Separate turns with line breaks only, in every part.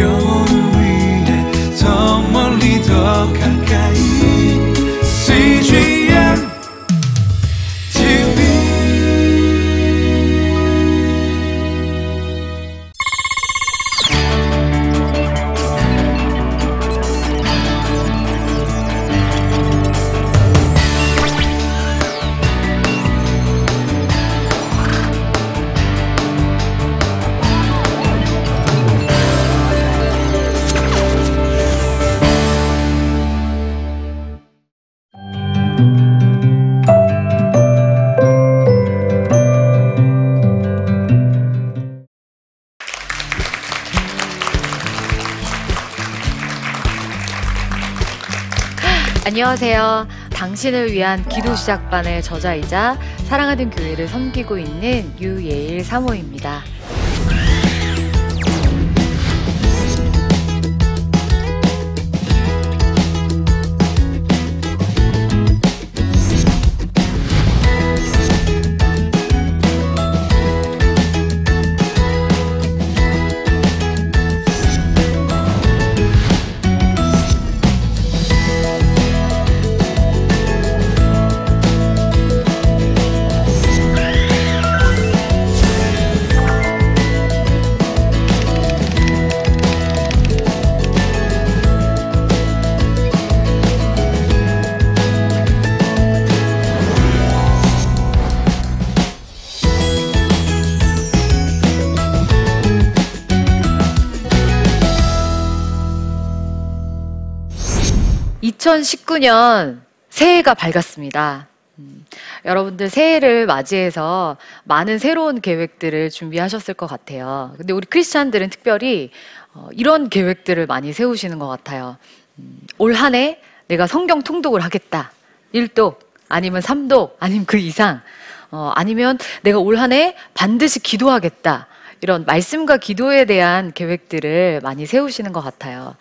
영
안녕하세요. 당신을 위한 기도 시작반의 저자이자 사랑하는 교회를 섬기고 있는 유예일 사모입니다. (2019년) 새해가 밝았습니다. 음, 여러분들 새해를 맞이해서 많은 새로운 계획들을 준비하셨을 것 같아요. 근데 우리 크리스찬들은 특별히 어, 이런 계획들을 많이 세우시는 것 같아요. 음, 올 한 해 내가 성경 통독을 하겠다. 1독, 아니면 3독, 아니면 그 이상. 어, 아니면 내가 올 한 해 반드시 기도하겠다. 이런 말씀과 기도에 대한 계획들을 많이 세우시는 것 같아요.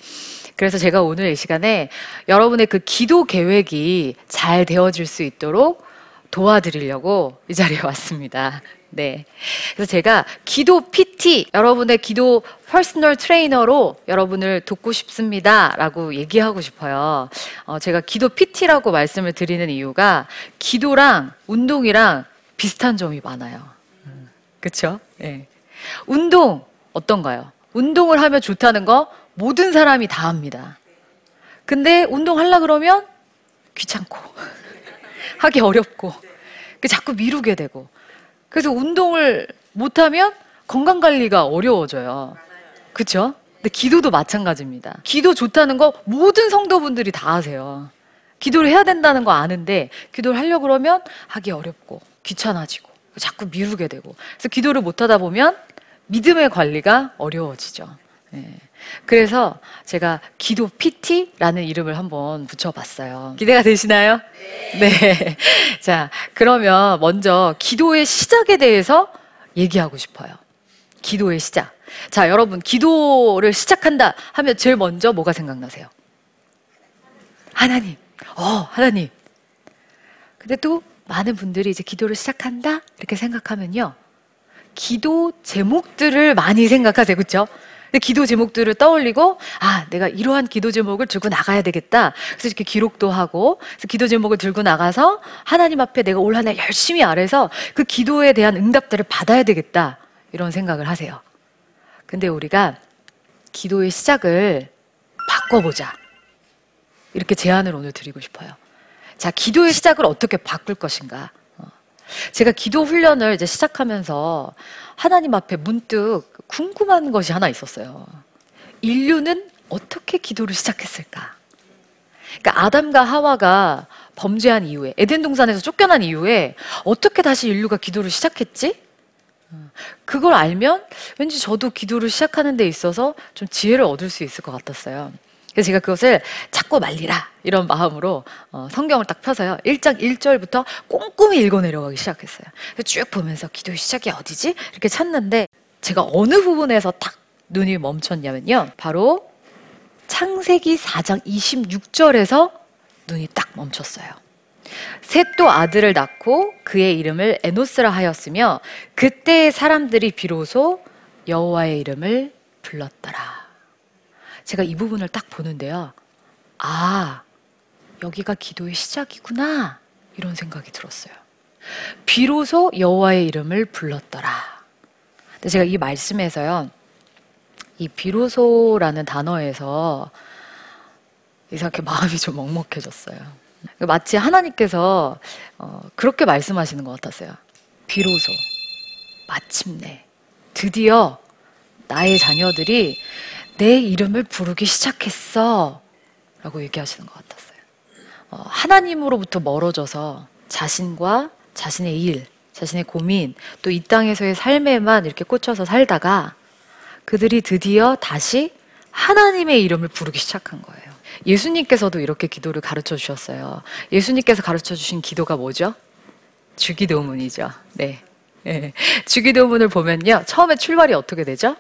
그래서 제가 오늘 이 시간에 여러분의 그 기도 계획이 잘 되어질 수 있도록 도와드리려고 이 자리에 왔습니다. 네. 그래서 제가 기도 PT, 여러분의 기도 personal trainer로 여러분을 돕고 싶습니다. 라고 얘기하고 싶어요. 어, 제가 기도 PT라고 말씀을 드리는 이유가 기도랑 운동이랑 비슷한 점이 많아요. 음, 그쵸? 네. 운동, 어떤가요? 운동을 하면 좋다는 거 모든 사람이 다 합니다. 근데 운동하려 그러면 귀찮고, 하기 어렵고, 그 자꾸 미루게 되고. 그래서 운동을 못하면 건강 관리가 어려워져요. 그쵸? 근데 기도도 마찬가지입니다. 기도 좋다는 거 모든 성도분들이 다 하세요. 기도를 해야 된다는 거 아는데 기도를 하려고 그러면 하기 어렵고 귀찮아지고 자꾸 미루게 되고 그래서 기도를 못 하다 보면 믿음의 관리가 어려워지죠. 네. 그래서 제가 기도 PT라는 이름을 한번 붙여봤어요. 기대가 되시나요? 네. 네. 자, 그러면 먼저 기도의 시작에 대해서 얘기하고 싶어요. 기도의 시작. 자, 여러분, 기도를 시작한다 하면 제일 먼저 뭐가 생각나세요? 하나님. 어, 하나님. 근데 또 많은 분들이 이제 기도를 시작한다? 이렇게 생각하면요. 기도 제목들을 많이 생각하세요. 그렇죠? 기도 제목들을 떠올리고 아 내가 이러한 기도 제목을 들고 나가야 되겠다. 그래서 이렇게 기록도 하고 그래서 기도 제목을 들고 나가서 하나님 앞에 내가 올 한 해 열심히 아래서 그 기도에 대한 응답들을 받아야 되겠다 이런 생각을 하세요. 근데 우리가 기도의 시작을 바꿔보자 이렇게 제안을 오늘 드리고 싶어요. 자 기도의 시작을 어떻게 바꿀 것인가? 어. 제가 기도 훈련을 이제 시작하면서 하나님 앞에 문득 궁금한 것이 하나 있었어요. 인류는 어떻게 기도를 시작했을까? 그러니까 아담과 하와가 범죄한 이후에 에덴 동산에서 쫓겨난 이후에 어떻게 다시 인류가 기도를 시작했지? 그걸 알면 왠지 저도 기도를 시작하는 데 있어서 좀 지혜를 얻을 수 있을 것 같았어요. 그래서 제가 그것을 찾고 말리라 이런 마음으로 어, 성경을 딱 펴서요. 1장 1절부터 꼼꼼히 읽어 내려가기 시작했어요. 쭉 보면서 기도의 시작이 어디지? 이렇게 찾는데 제가 어느 부분에서 딱 눈이 멈췄냐면요. 바로 창세기 4장 26절에서 눈이 딱 멈췄어요. 셋도 아들을 낳고 그의 이름을 에노스라 하였으며 그때의 사람들이 비로소 여호와의 이름을 불렀더라. 제가 이 부분을 딱 보는데요. 아, 여기가 기도의 시작이구나. 이런 생각이 들었어요. 비로소 여호와의 이름을 불렀더라. 근데 제가 이 말씀에서요. 이 비로소라는 단어에서 이상하게 마음이 좀 먹먹해졌어요. 마치 하나님께서 어, 그렇게 말씀하시는 것 같았어요. 비로소, 마침내, 드디어 나의 자녀들이 내 이름을 부르기 시작했어. 라고 얘기하시는 것 같았어요. 어, 하나님으로부터 멀어져서 자신과 자신의 일, 자신의 고민, 또 이 땅에서의 삶에만 이렇게 꽂혀서 살다가 그들이 드디어 다시 하나님의 이름을 부르기 시작한 거예요. 예수님께서도 이렇게 기도를 가르쳐 주셨어요. 예수님께서 가르쳐 주신 기도가 뭐죠? 주기도문이죠. 네. 네. 주기도문을 보면요. 처음에 출발이 어떻게 되죠?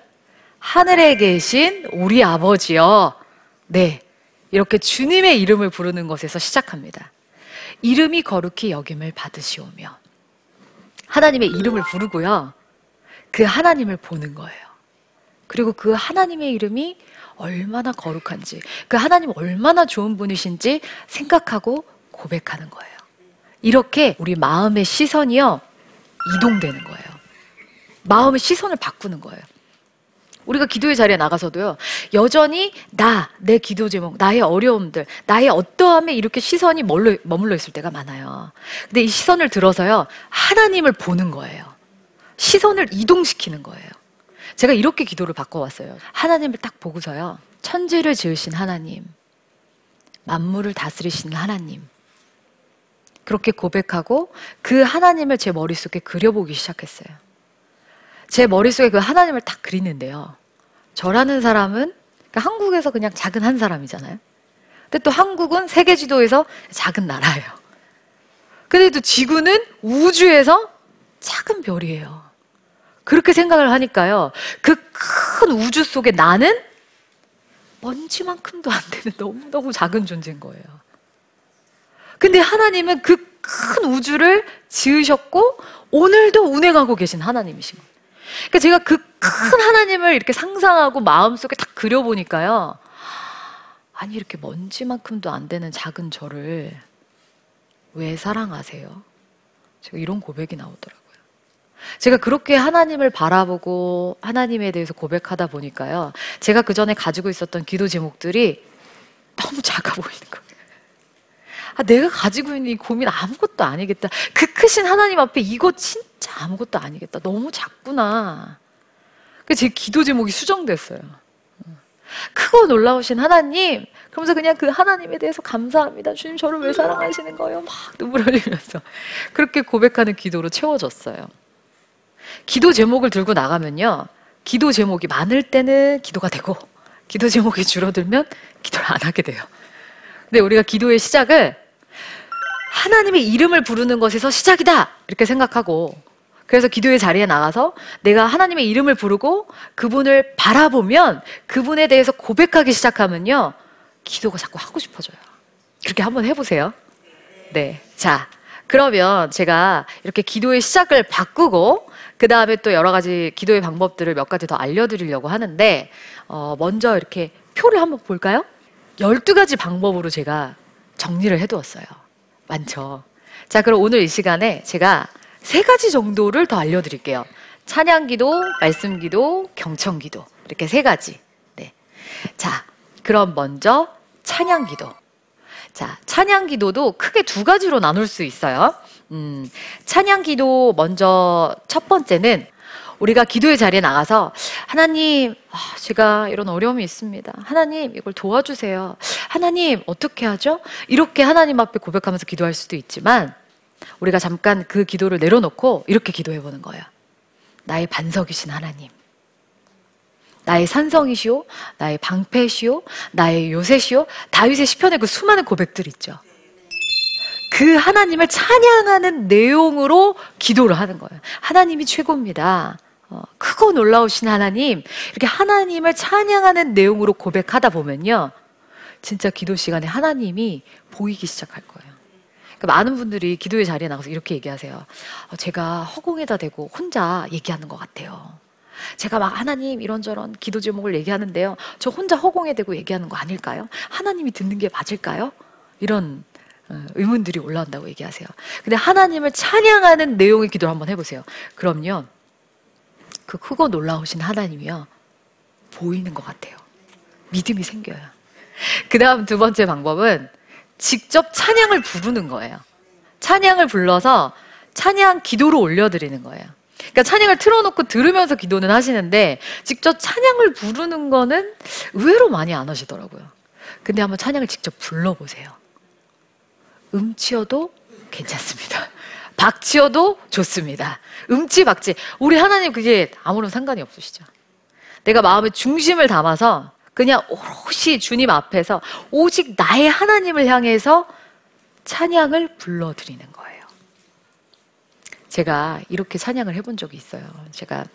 하늘에 계신 우리 아버지여. 네. 이렇게 주님의 이름을 부르는 것에서 시작합니다. 이름이 거룩히 여김을 받으시오며. 하나님의 이름을 부르고요. 그 하나님을 보는 거예요. 그리고 그 하나님의 이름이 얼마나 거룩한지, 그 하나님 얼마나 좋은 분이신지 생각하고 고백하는 거예요. 이렇게 우리 마음의 시선이요, 이동되는 거예요. 마음의 시선을 바꾸는 거예요. 우리가 기도의 자리에 나가서도요, 여전히 나, 내 기도 제목, 나의 어려움들, 나의 어떠함에 이렇게 시선이 머물러, 머물러 있을 때가 많아요. 근데 이 시선을 들어서요, 하나님을 보는 거예요. 시선을 이동시키는 거예요. 제가 이렇게 기도를 바꿔왔어요. 하나님을 딱 보고서요. 천지를 지으신 하나님, 만물을 다스리시는 하나님. 그렇게 고백하고 그 하나님을 제 머릿속에 그려보기 시작했어요. 제 머릿속에 그 하나님을 딱 그리는데요. 저라는 사람은 그러니까 한국에서 그냥 작은 한 사람이잖아요. 근데 또 한국은 세계 지도에서 작은 나라예요. 근데 또 지구는 우주에서 작은 별이에요. 그렇게 생각을 하니까요. 그 큰 우주 속에 나는 먼지만큼도 안 되는 너무너무 작은 존재인 거예요. 근데 하나님은 그 큰 우주를 지으셨고 오늘도 운행하고 계신 하나님이신 거예요. 그러니까 제가 그 큰 하나님을 이렇게 상상하고 마음속에 딱 그려보니까요. 아니 이렇게 먼지만큼도 안 되는 작은 저를 왜 사랑하세요? 제가 이런 고백이 나오더라고요. 제가 그렇게 하나님을 바라보고 하나님에 대해서 고백하다 보니까요. 제가 그 전에 가지고 있었던 기도 제목들이 너무 작아 보이는 거예요. 아, 내가 가지고 있는 이 고민 아무것도 아니겠다. 그 크신 하나님 앞에 이거 진짜 아무것도 아니겠다. 너무 작구나. 제 기도 제목이 수정됐어요. 크고 놀라우신 하나님, 그러면서 그냥 그 하나님에 대해서 감사합니다. 주님 저를 왜 사랑하시는 거예요? 막 눈물 흘리면서 그렇게 고백하는 기도로 채워졌어요. 기도 제목을 들고 나가면요. 기도 제목이 많을 때는 기도가 되고, 기도 제목이 줄어들면 기도를 안 하게 돼요. 근데 우리가 기도의 시작을 하나님의 이름을 부르는 것에서 시작이다! 이렇게 생각하고, 그래서 기도의 자리에 나가서 내가 하나님의 이름을 부르고 그분을 바라보면 그분에 대해서 고백하기 시작하면요. 기도가 자꾸 하고 싶어져요. 그렇게 한번 해보세요. 네. 자, 그러면 제가 이렇게 기도의 시작을 바꾸고 그 다음에 또 여러 가지 기도의 방법들을 몇 가지 더 알려드리려고 하는데, 어, 먼저 이렇게 표를 한번 볼까요? 12가지 방법으로 제가 정리를 해두었어요. 많죠. 자, 그럼 오늘 이 시간에 제가 세 가지 정도를 더 알려드릴게요. 찬양 기도, 말씀 기도, 경청 기도. 이렇게 세 가지. 네. 자, 그럼 먼저 찬양 기도. 자, 찬양 기도도 크게 두 가지로 나눌 수 있어요. 음, 찬양 기도 먼저 첫 번째는 우리가 기도의 자리에 나가서 하나님, 아, 제가 이런 어려움이 있습니다. 하나님, 이걸 도와주세요. 하나님, 어떻게 하죠? 이렇게 하나님 앞에 고백하면서 기도할 수도 있지만 우리가 잠깐 그 기도를 내려놓고 이렇게 기도해 보는 거예요. 나의 반석이신 하나님. 나의 산성이시오, 나의 방패시오, 나의 요새시오, 다윗의 시편의 그 수많은 고백들 있죠. 그 하나님을 찬양하는 내용으로 기도를 하는 거예요. 하나님이 최고입니다. 어, 크고 놀라우신 하나님, 이렇게 하나님을 찬양하는 내용으로 고백하다 보면요. 진짜 기도 시간에 하나님이 보이기 시작할 거예요. 그러니까 많은 분들이 기도의 자리에 나가서 이렇게 얘기하세요. 어, 제가 허공에다 대고 혼자 얘기하는 것 같아요. 제가 막 하나님 이런저런 기도 제목을 얘기하는데요. 저 혼자 허공에 대고 얘기하는 거 아닐까요? 하나님이 듣는 게 맞을까요? 이런 어, 의문들이 올라온다고 얘기하세요. 근데 하나님을 찬양하는 내용의 기도를 한번 해보세요. 그럼요. 그 크고 놀라우신 하나님이요. 보이는 것 같아요. 믿음이 생겨요. 그 다음 두 번째 방법은 직접 찬양을 부르는 거예요. 찬양을 불러서 찬양 기도로 올려드리는 거예요. 그러니까 찬양을 틀어놓고 들으면서 기도는 하시는데 직접 찬양을 부르는 거는 의외로 많이 안 하시더라고요. 근데 한번 찬양을 직접 불러보세요. 음치어도 괜찮습니다. 박치어도 좋습니다. 음치, 박치. 우리 하나님 그게 아무런 상관이 없으시죠. 내가 마음의 중심을 담아서 그냥 오롯이 주님 앞에서 오직 나의 하나님을 향해서 찬양을 불러드리는 거예요. 제가 이렇게 찬양을 해본 적이 있어요. 제가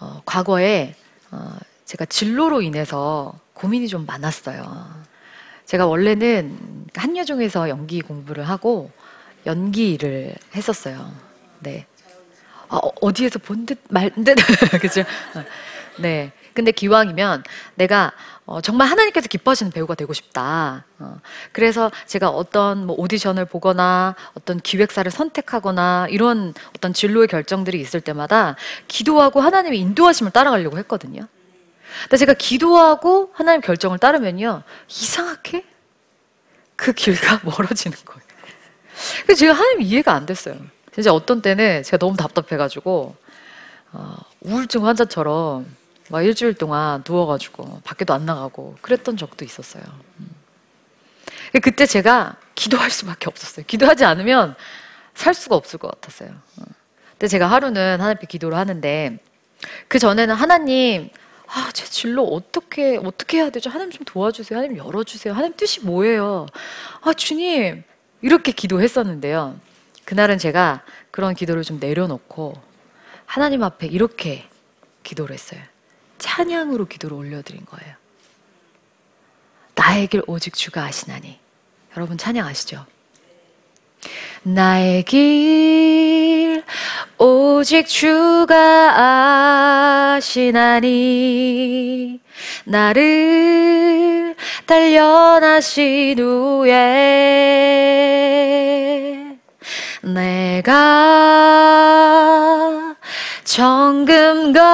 어, 과거에 어, 제가 진로로 인해서 고민이 좀 많았어요. 제가 원래는 한여중에서 연기 공부를 하고 연기 일을 했었어요. 네. 어, 어디에서 본 듯 말 듯 그죠? 네. 근데 기왕이면 내가 어, 정말 하나님께서 기뻐하시는 배우가 되고 싶다. 어, 그래서 제가 어떤 뭐 오디션을 보거나 어떤 기획사를 선택하거나 이런 어떤 진로의 결정들이 있을 때마다 기도하고 하나님의 인도하심을 따라가려고 했거든요. 근데 제가 기도하고 하나님 결정을 따르면요. 이상하게 그 길과 멀어지는 거예요. 그래서 제가 하나님 이해가 안 됐어요. 진짜 어떤 때는 제가 너무 답답해가지고 어, 우울증 환자처럼 막 일주일 동안 누워가지고 밖에도 안 나가고 그랬던 적도 있었어요. 음. 그때 제가 기도할 수밖에 없었어요. 기도하지 않으면 살 수가 없을 것 같았어요. 어. 근데 제가 하루는 하나님께 기도를 하는데 그 전에는 하나님 아, 제 진로 어떻게 어떻게 해야 되죠? 하나님 좀 도와주세요. 하나님 열어주세요. 하나님 뜻이 뭐예요? 아, 주님 이렇게 기도했었는데요. 그날은 제가 그런 기도를 좀 내려놓고 하나님 앞에 이렇게 기도를 했어요. 찬양으로 기도를 올려드린 거예요. 나의 길 오직 주가 아시나니. 여러분 찬양 아시죠? 나의 길 오직 주가 아시나니 나를 단련하신 후에 내가 정금같이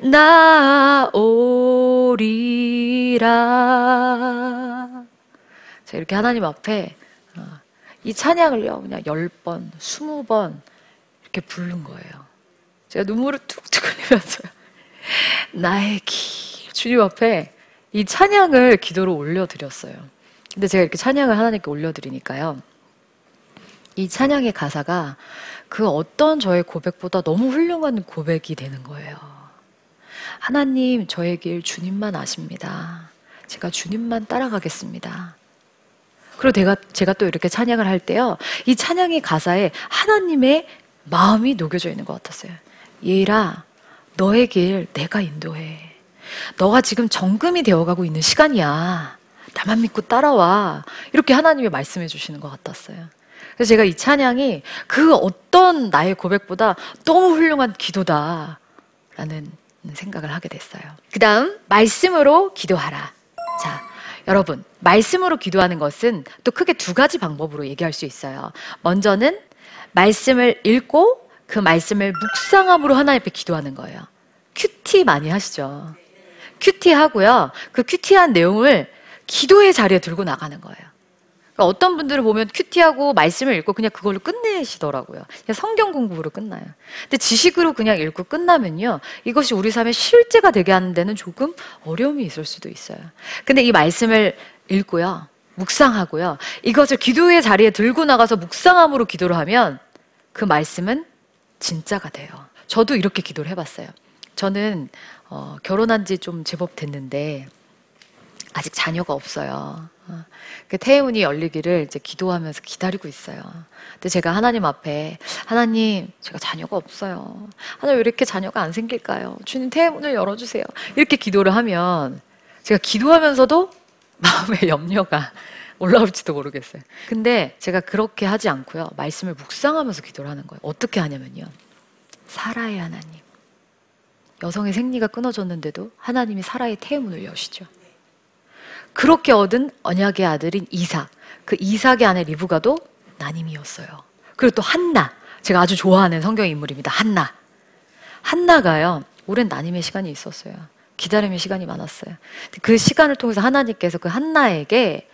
나오리라. 자, 이렇게 하나님 앞에 어, 이 찬양을요, 그냥 열 번, 스무 번 이렇게 부른 거예요. 제가 눈물을 툭툭 흘리면서 나의 길 주님 앞에 이 찬양을 기도로 올려드렸어요. 근데 제가 이렇게 찬양을 하나님께 올려드리니까요. 이 찬양의 가사가 그 어떤 저의 고백보다 너무 훌륭한 고백이 되는 거예요. 하나님, 저의 길 주님만 아십니다. 제가 주님만 따라가겠습니다. 그리고 제가, 제가 또 이렇게 찬양을 할 때요. 이 찬양의 가사에 하나님의 마음이 녹여져 있는 것 같았어요. 예라, 너의 길 내가 인도해. 너가 지금 정금이 되어가고 있는 시간이야. 나만 믿고 따라와. 이렇게 하나님이 말씀해 주시는 것 같았어요. 그래서 제가 이 찬양이 그 어떤 나의 고백보다 너무 훌륭한 기도다. 라는 생각을 하게 됐어요. 그 다음, 말씀으로 기도하라. 자, 여러분, 말씀으로 기도하는 것은 또 크게 두 가지 방법으로 얘기할 수 있어요. 먼저는 말씀을 읽고 그 말씀을 묵상함으로 하나님 앞에 기도하는 거예요. QT 많이 하시죠. QT 하고요. 그 QT한 내용을 기도의 자리에 들고 나가는 거예요. 그러니까 어떤 분들을 보면 QT하고 말씀을 읽고 그냥 그걸로 끝내시더라고요. 그냥 성경 공부로 끝나요. 근데 지식으로 그냥 읽고 끝나면요. 이것이 우리 삶에 실제가 되게 하는 데는 조금 어려움이 있을 수도 있어요. 근데 이 말씀을 읽고요. 묵상하고요. 이것을 기도의 자리에 들고 나가서 묵상함으로 기도를 하면 그 말씀은 진짜가 돼요. 저도 이렇게 기도를 해봤어요. 저는 어, 결혼한 지 좀 제법 됐는데 아직 자녀가 없어요. 어, 그 태운이 열리기를 이제 기도하면서 기다리고 있어요. 근데 제가 하나님 앞에 하나님 제가 자녀가 없어요. 하나님 왜 이렇게 자녀가 안 생길까요? 주님 태문을 열어주세요. 이렇게 기도를 하면 제가 기도하면서도 마음의 염려가 올라올지도 모르겠어요. 근데 제가 그렇게 하지 않고요. 말씀을 묵상하면서 기도를 하는 거예요. 어떻게 하냐면요. 사라의 하나님. 여성의 생리가 끊어졌는데도 하나님이 사라의 태문을 여시죠. 그렇게 얻은 언약의 아들인 이삭. 그 이삭의 아내 리브가도 나님이었어요. 그리고 또 한나. 제가 아주 좋아하는 성경 인물입니다. 한나. 한나가요. 오랜 나님의 시간이 있었어요. 기다림의 시간이 많았어요. 그 시간을 통해서 하나님께서 그 한나에게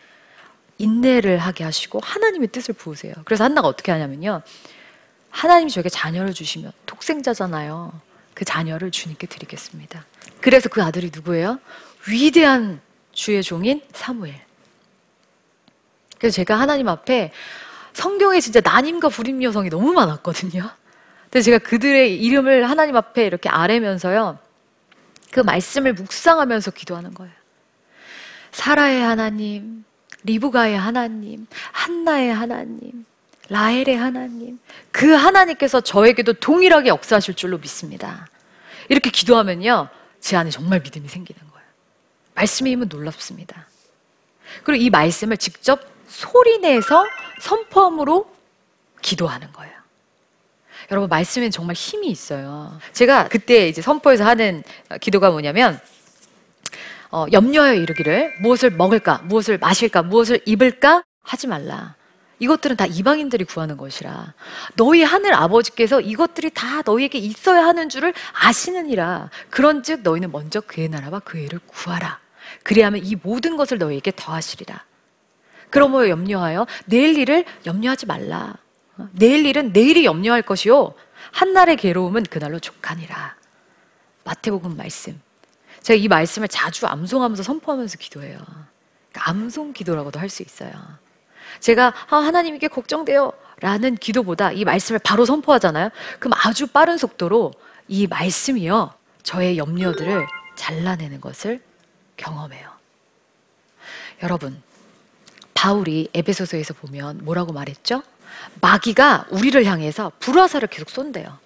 인내를 하게 하시고 하나님의 뜻을 부으세요. 그래서 한나가 어떻게 하냐면요. 하나님이 저에게 자녀를 주시면 독생자잖아요. 그 자녀를 주님께 드리겠습니다. 그래서 그 아들이 누구예요? 위대한 주의 종인 사무엘. 그래서 제가 하나님 앞에 성경에 진짜 난임과 불임 여성이 너무 많았거든요. 그래서 제가 그들의 이름을 하나님 앞에 이렇게 아뢰면서요. 그 말씀을 묵상하면서 기도하는 거예요. 사라의 하나님, 리브가의 하나님, 한나의 하나님, 라헬의 하나님, 그 하나님께서 저에게도 동일하게 역사하실 줄로 믿습니다. 이렇게 기도하면요, 제 안에 정말 믿음이 생기는 거예요. 힘은 놀랍습니다. 그리고 이 말씀을 직접 소리내서 선포함으로 기도하는 거예요. 여러분, 말씀엔 정말 힘이 있어요. 제가 그때 이제 선포에서 하는 기도가 뭐냐면, 어, 염려하여 이르기를 무엇을 먹을까, 무엇을 마실까, 무엇을 입을까 하지 말라. 이것들은 다 이방인들이 구하는 것이라. 너희 하늘 아버지께서 이것들이 다 너희에게 있어야 하는 줄을 아시느니라. 그런즉 너희는 먼저 그의 나라와 그의 일을 구하라. 그리하면 이 모든 것을 너희에게 더하시리라. 그러므로 염려하여 내일 일을 염려하지 말라. 어? 내일 일은 내일이 염려할 것이요. 한날의 괴로움은 그날로 족하니라. 마태복음 말씀. 제가 이 말씀을 자주 암송하면서 선포하면서 기도해요. 그러니까 암송 기도라고도 할 수 있어요. 제가 아, 하나님께 걱정돼요. 라는 기도보다 이 말씀을 바로 선포하잖아요. 그럼 아주 빠른 속도로 이 말씀이요. 저의 염려들을 잘라내는 것을 경험해요. 여러분, 바울이 에베소서에서 보면 뭐라고 말했죠? 마귀가 우리를 향해서 불화살을 계속 쏜대요.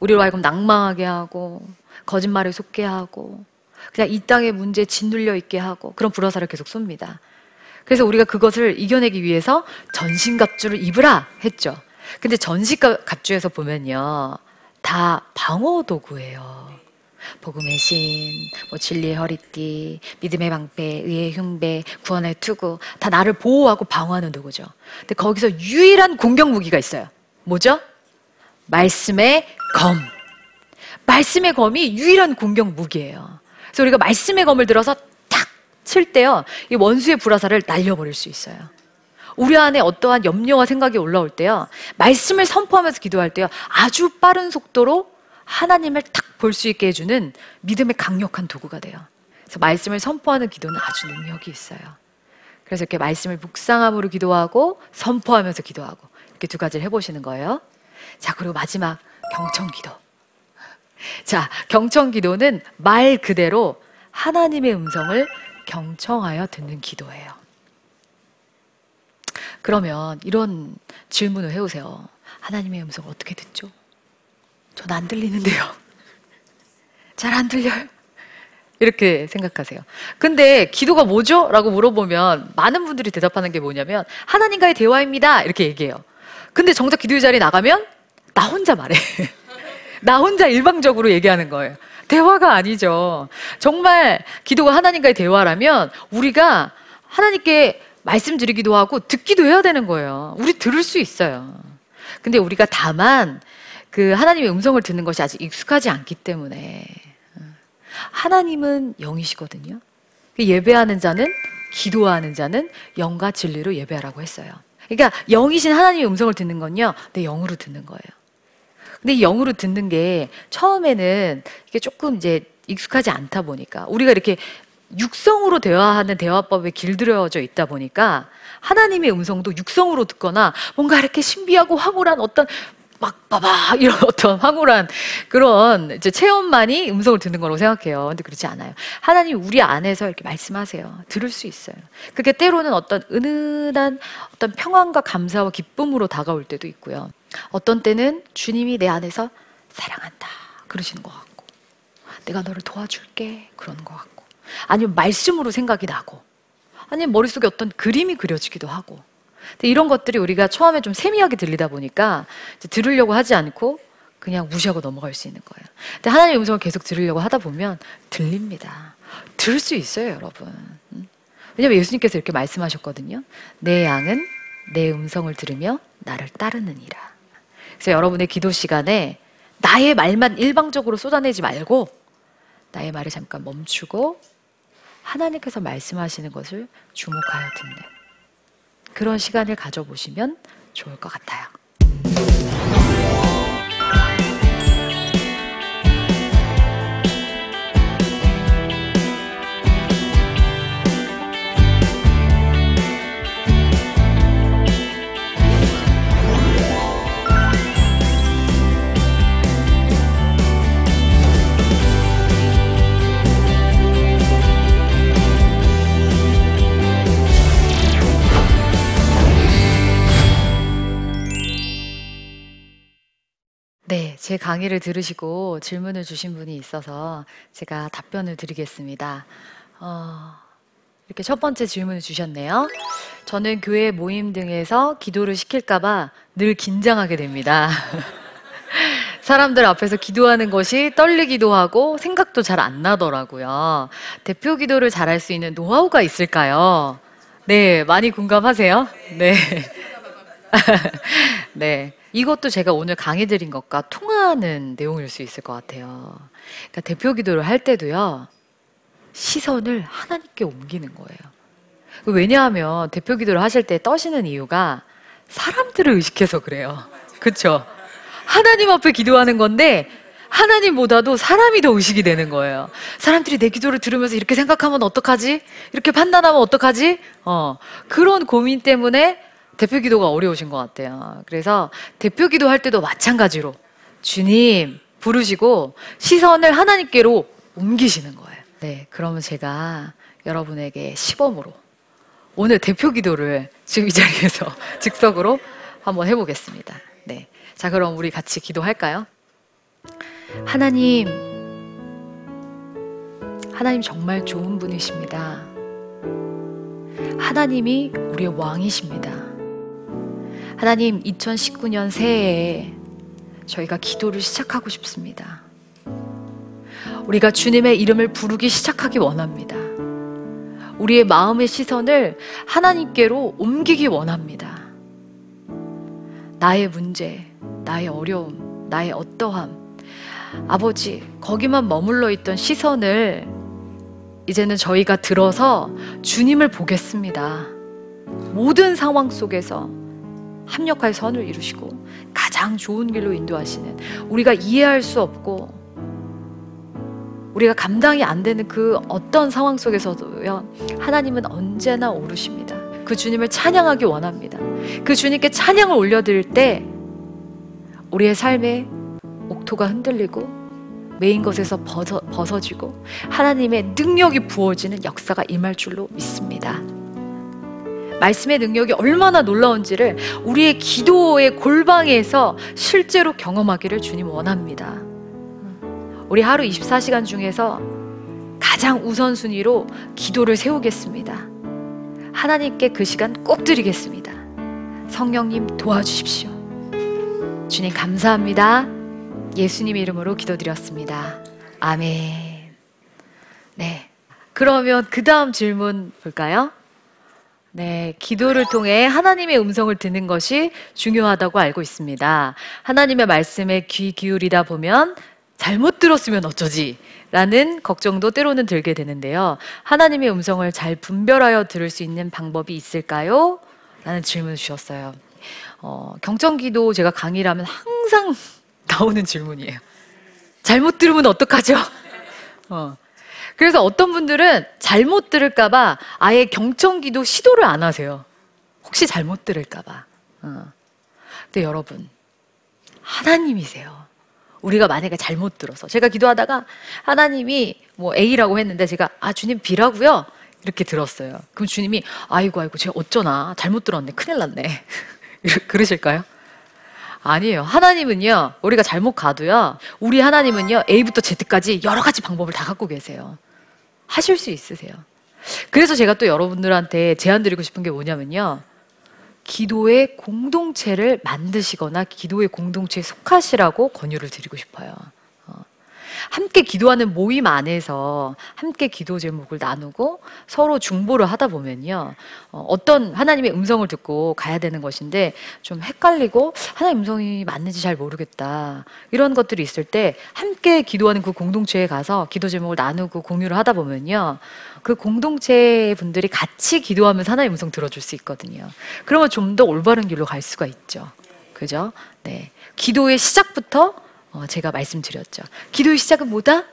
우리로 하여금 낭망하게 하고, 거짓말에 속게 하고, 그냥 이 땅의 문제에 짓눌려 있게 하고, 그런 불화살을 계속 쏩니다. 그래서 우리가 그것을 이겨내기 위해서 전신갑주를 입으라 했죠. 근데 전신갑주에서 보면요. 다 방어 도구예요. 복음의 신, 뭐 진리의 허리띠, 믿음의 방패, 의의 흉배, 구원의 투구 다 나를 보호하고 방어하는 도구죠. 근데 거기서 유일한 공격 무기가 있어요. 뭐죠? 말씀의 검. 말씀의 검이 유일한 공격 무기예요. 그래서 우리가 말씀의 검을 들어서 칠 때요, 이 원수의 불화살을 날려버릴 수 있어요. 우리 안에 어떠한 염려와 생각이 올라올 때요, 말씀을 선포하면서 기도할 때요, 아주 빠른 속도로 하나님을 탁 볼 수 있게 해주는 믿음의 강력한 도구가 돼요. 그래서 말씀을 선포하는 기도는 아주 능력이 있어요. 그래서 이렇게 말씀을 묵상함으로 기도하고 선포하면서 기도하고 이렇게 두 가지를 해보시는 거예요. 자, 그리고 마지막 경청 기도. 자, 경청 기도는 말 그대로 하나님의 음성을 경청하여 듣는 기도예요. 그러면 이런 질문을 해오세요. 하나님의 음성을 어떻게 듣죠? 전 안 들리는데요. 잘 안 들려요. 이렇게 생각하세요. 근데 기도가 뭐죠? 라고 물어보면 많은 분들이 대답하는 게 뭐냐면 하나님과의 대화입니다. 이렇게 얘기해요. 근데 정작 기도의 자리에 나가면 나 혼자 말해. 나 혼자 일방적으로 얘기하는 거예요. 대화가 아니죠. 정말 기도가 하나님과의 대화라면 우리가 하나님께 말씀드리기도 하고 듣기도 해야 되는 거예요. 우리 들을 수 있어요. 근데 우리가 다만 그 하나님의 음성을 듣는 것이 아직 익숙하지 않기 때문에 하나님은 영이시거든요. 그 예배하는 자는 기도하는 자는 영과 진리로 예배하라고 했어요. 그러니까 영이신 하나님의 음성을 듣는 건요, 내 영으로 듣는 거예요. 근데 영으로 듣는 게 처음에는 이게 조금 이제 익숙하지 않다 보니까 우리가 이렇게 육성으로 대화하는 대화법에 길들여져 있다 보니까 하나님의 음성도 육성으로 듣거나 뭔가 이렇게 신비하고 황홀한 어떤 막 봐봐 이런 어떤 황홀한 그런 이제 체험만이 음성을 듣는 거라고 생각해요. 근데 그렇지 않아요. 하나님 우리 안에서 이렇게 말씀하세요. 들을 수 있어요. 그게 때로는 어떤 은은한 어떤 평안과 감사와 기쁨으로 다가올 때도 있고요. 어떤 때는 주님이 내 안에서 사랑한다 그러시는 것 같고 내가 너를 도와줄게 그러는 것 같고 아니면 말씀으로 생각이 나고 아니면 머릿속에 어떤 그림이 그려지기도 하고. 근데 이런 것들이 우리가 처음에 좀 세미하게 들리다 보니까 들으려고 하지 않고 그냥 무시하고 넘어갈 수 있는 거예요. 근데 하나님의 음성을 계속 들으려고 하다 보면 들립니다. 들을 수 있어요, 여러분. 음? 왜냐면 예수님께서 이렇게 말씀하셨거든요. 내 양은 내 음성을 들으며 나를 따르느니라. 그래서 여러분의 기도 시간에 나의 말만 일방적으로 쏟아내지 말고 나의 말을 잠깐 멈추고 하나님께서 말씀하시는 것을 주목하여 듣는 그런 시간을 가져보시면 좋을 것 같아요. 네, 제 강의를 들으시고 질문을 주신 분이 있어서 제가 답변을 드리겠습니다. 어, 이렇게 첫 번째 질문을 주셨네요. 저는 교회 모임 등에서 기도를 시킬까봐 늘 긴장하게 됩니다. 사람들 앞에서 기도하는 것이 떨리기도 하고 생각도 잘 안 나더라고요. 대표 기도를 잘할 수 있는 노하우가 있을까요? 네, 많이 공감하세요? 네. 네. 이것도 제가 오늘 강의 드린 것과 통하는 내용일 수 있을 것 같아요. 그러니까 대표 기도를 할 때도요, 시선을 하나님께 옮기는 거예요. 왜냐하면 대표 기도를 하실 때 떠시는 이유가 사람들을 의식해서 그래요. 그쵸? 하나님 앞에 기도하는 건데, 하나님보다도 사람이 더 의식이 되는 거예요. 사람들이 내 기도를 들으면서 이렇게 생각하면 어떡하지? 이렇게 판단하면 어떡하지? 어, 그런 고민 때문에 대표 기도가 어려우신 것 같아요. 그래서 대표 기도 할 때도 마찬가지로 주님 부르시고 시선을 하나님께로 옮기시는 거예요. 네, 그러면 제가 여러분에게 시범으로 오늘 대표 기도를 지금 이 자리에서 즉석으로 한번 해보겠습니다. 네. 자, 그럼 우리 같이 기도할까요? 하나님, 하나님 정말 좋은 분이십니다. 하나님이 우리의 왕이십니다. 하나님, 2019년 새해에 저희가 기도를 시작하고 싶습니다. 우리가 주님의 이름을 부르기 시작하기 원합니다. 우리의 마음의 시선을 하나님께로 옮기기 원합니다. 나의 문제, 나의 어려움, 나의 어떠함, 아버지, 거기만 머물러 있던 시선을 이제는 저희가 들어서 주님을 보겠습니다. 모든 상황 속에서 합력할 선을 이루시고 가장 좋은 길로 인도하시는 우리가 이해할 수 없고 우리가 감당이 안 되는 그 어떤 상황 속에서도요 하나님은 언제나 오르십니다. 그 주님을 찬양하기 원합니다. 그 주님께 찬양을 올려드릴 때 우리의 삶의 옥토가 흔들리고 메인 것에서 벗어, 벗어지고 하나님의 능력이 부어지는 역사가 임할 줄로 믿습니다. 말씀의 능력이 얼마나 놀라운지를 우리의 기도의 골방에서 실제로 경험하기를 주님 원합니다. 우리 하루 24시간 중에서 가장 우선순위로 기도를 세우겠습니다. 하나님께 그 시간 꼭 드리겠습니다. 성령님 도와주십시오. 주님 감사합니다. 예수님 이름으로 기도드렸습니다. 아멘. 네. 그러면 그 다음 질문 볼까요? 네, 기도를 통해 하나님의 음성을 듣는 것이 중요하다고 알고 있습니다. 하나님의 말씀에 귀 기울이다 보면 잘못 들었으면 어쩌지? 라는 걱정도 때로는 들게 되는데요. 하나님의 음성을 잘 분별하여 들을 수 있는 방법이 있을까요? 라는 질문을 주셨어요. 어, 경청 기도 제가 강의를 하면 항상 나오는 질문이에요. 잘못 들으면 어떡하죠? 어. 그래서 어떤 분들은 잘못 들을까봐 아예 경청기도 시도를 안 하세요. 혹시 잘못 들을까봐. 어. 근데 여러분, 하나님이세요. 우리가 만약에 잘못 들어서 제가 기도하다가 하나님이 뭐 A라고 했는데 제가 아 주님 B라고요 이렇게 들었어요. 그럼 주님이 아이고 아이고 제가 어쩌나 잘못 들었네 큰일 났네 그러실까요? 아니에요. 하나님은요 우리가 잘못 가도요 우리 하나님은요 A부터 Z까지 여러 가지 방법을 다 갖고 계세요. 하실 수 있으세요. 그래서 제가 또 여러분들한테 제안 드리고 싶은 게 뭐냐면요. 기도의 공동체를 만드시거나 기도의 공동체에 속하시라고 권유를 드리고 싶어요. 어. 함께 기도하는 모임 안에서 함께 기도 제목을 나누고 서로 중보를 하다 보면요. 어, 떤 하나님의 음성을 듣고 가야 되는 것인데 좀 헷갈리고 하나님 음성이 맞는지 잘 모르겠다. 이런 것들이 있을 때 함께 기도하는 그 공동체에 가서 기도 제목을 나누고 공유를 하다 보면요. 그 공동체 분들이 같이 기도하면서 하나님 음성 들어줄 수 있거든요. 그러면 좀 더 올바른 길로 갈 수가 있죠. 그죠? 네. 기도의 시작부터 어, 제가 말씀드렸죠. 기도의 시작은 뭐다?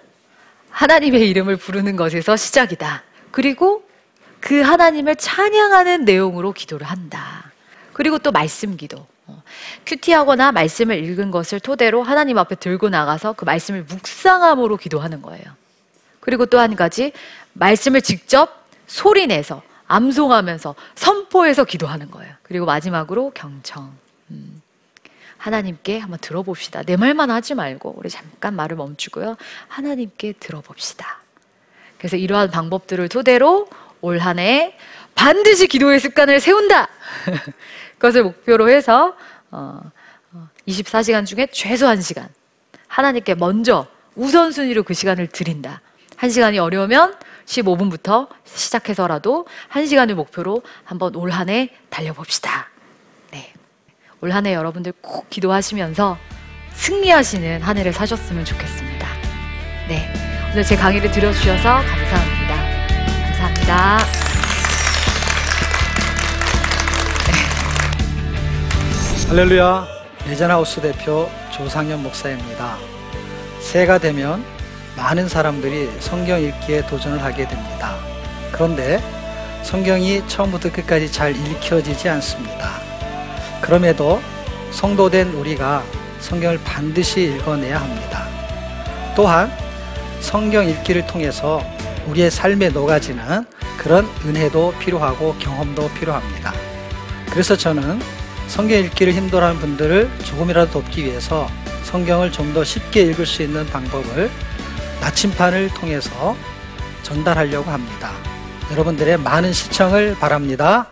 하나님의 이름을 부르는 것에서 시작이다. 그리고 그 하나님을 찬양하는 내용으로 기도를 한다. 그리고 또 말씀 기도. 어, 큐티하거나 말씀을 읽은 것을 토대로 하나님 앞에 들고 나가서 그 말씀을 묵상함으로 기도하는 거예요. 그리고 또 한 가지 말씀을 직접 소리내서 암송하면서 선포해서 기도하는 거예요. 그리고 마지막으로 경청. 음. 하나님께 한번 들어봅시다. 내 말만 하지 말고 우리 잠깐 말을 멈추고요. 하나님께 들어봅시다. 그래서 이러한 방법들을 토대로 올 한 해 반드시 기도의 습관을 세운다. 그것을 목표로 해서 어, 24시간 중에 최소 1시간 하나님께 먼저 우선순위로 그 시간을 드린다. 1시간이 어려우면 15분부터 시작해서라도 1시간을 목표로 한번 올 한 해 달려봅시다. 네. 올한 해 여러분들 꼭 기도하시면서 승리하시는 한 해를 사셨으면 좋겠습니다. 네. 오늘 제 강의를 들어주셔서 감사합니다. 감사합니다.
할렐루야 레전하우스 대표 조상현 목사입니다. 새해가 되면 많은 사람들이 성경 읽기에 도전을 하게 됩니다. 그런데 성경이 처음부터 끝까지 잘 읽혀지지 않습니다. 그럼에도 성도된 우리가 성경을 반드시 읽어내야 합니다. 또한 성경 읽기를 통해서 우리의 삶에 녹아지는 그런 은혜도 필요하고 경험도 필요합니다. 그래서 저는 성경 읽기를 힘들어하는 분들을 조금이라도 돕기 위해서 성경을 좀 더 쉽게 읽을 수 있는 방법을 나침판을 통해서 전달하려고 합니다. 여러분들의 많은 시청을 바랍니다.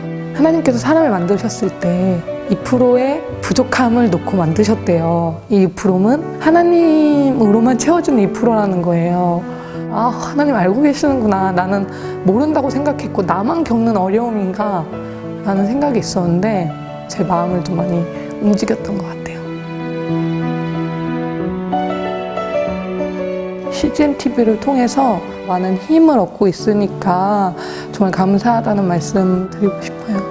하나님께서 사람을 만드셨을 때 2%의 부족함을 놓고 만드셨대요. 이 2%는 하나님으로만 채워주는 2%라는 거예요. 아, 하나님 알고 계시는구나. 나는 모른다고 생각했고, 나만 겪는 어려움인가? 라는 생각이 있었는데, 제 마음을 좀 많이 움직였던 것 같아요. CGN TV를 통해서 많은 힘을 얻고 있으니까 정말 감사하다는 말씀 드리고 싶어요.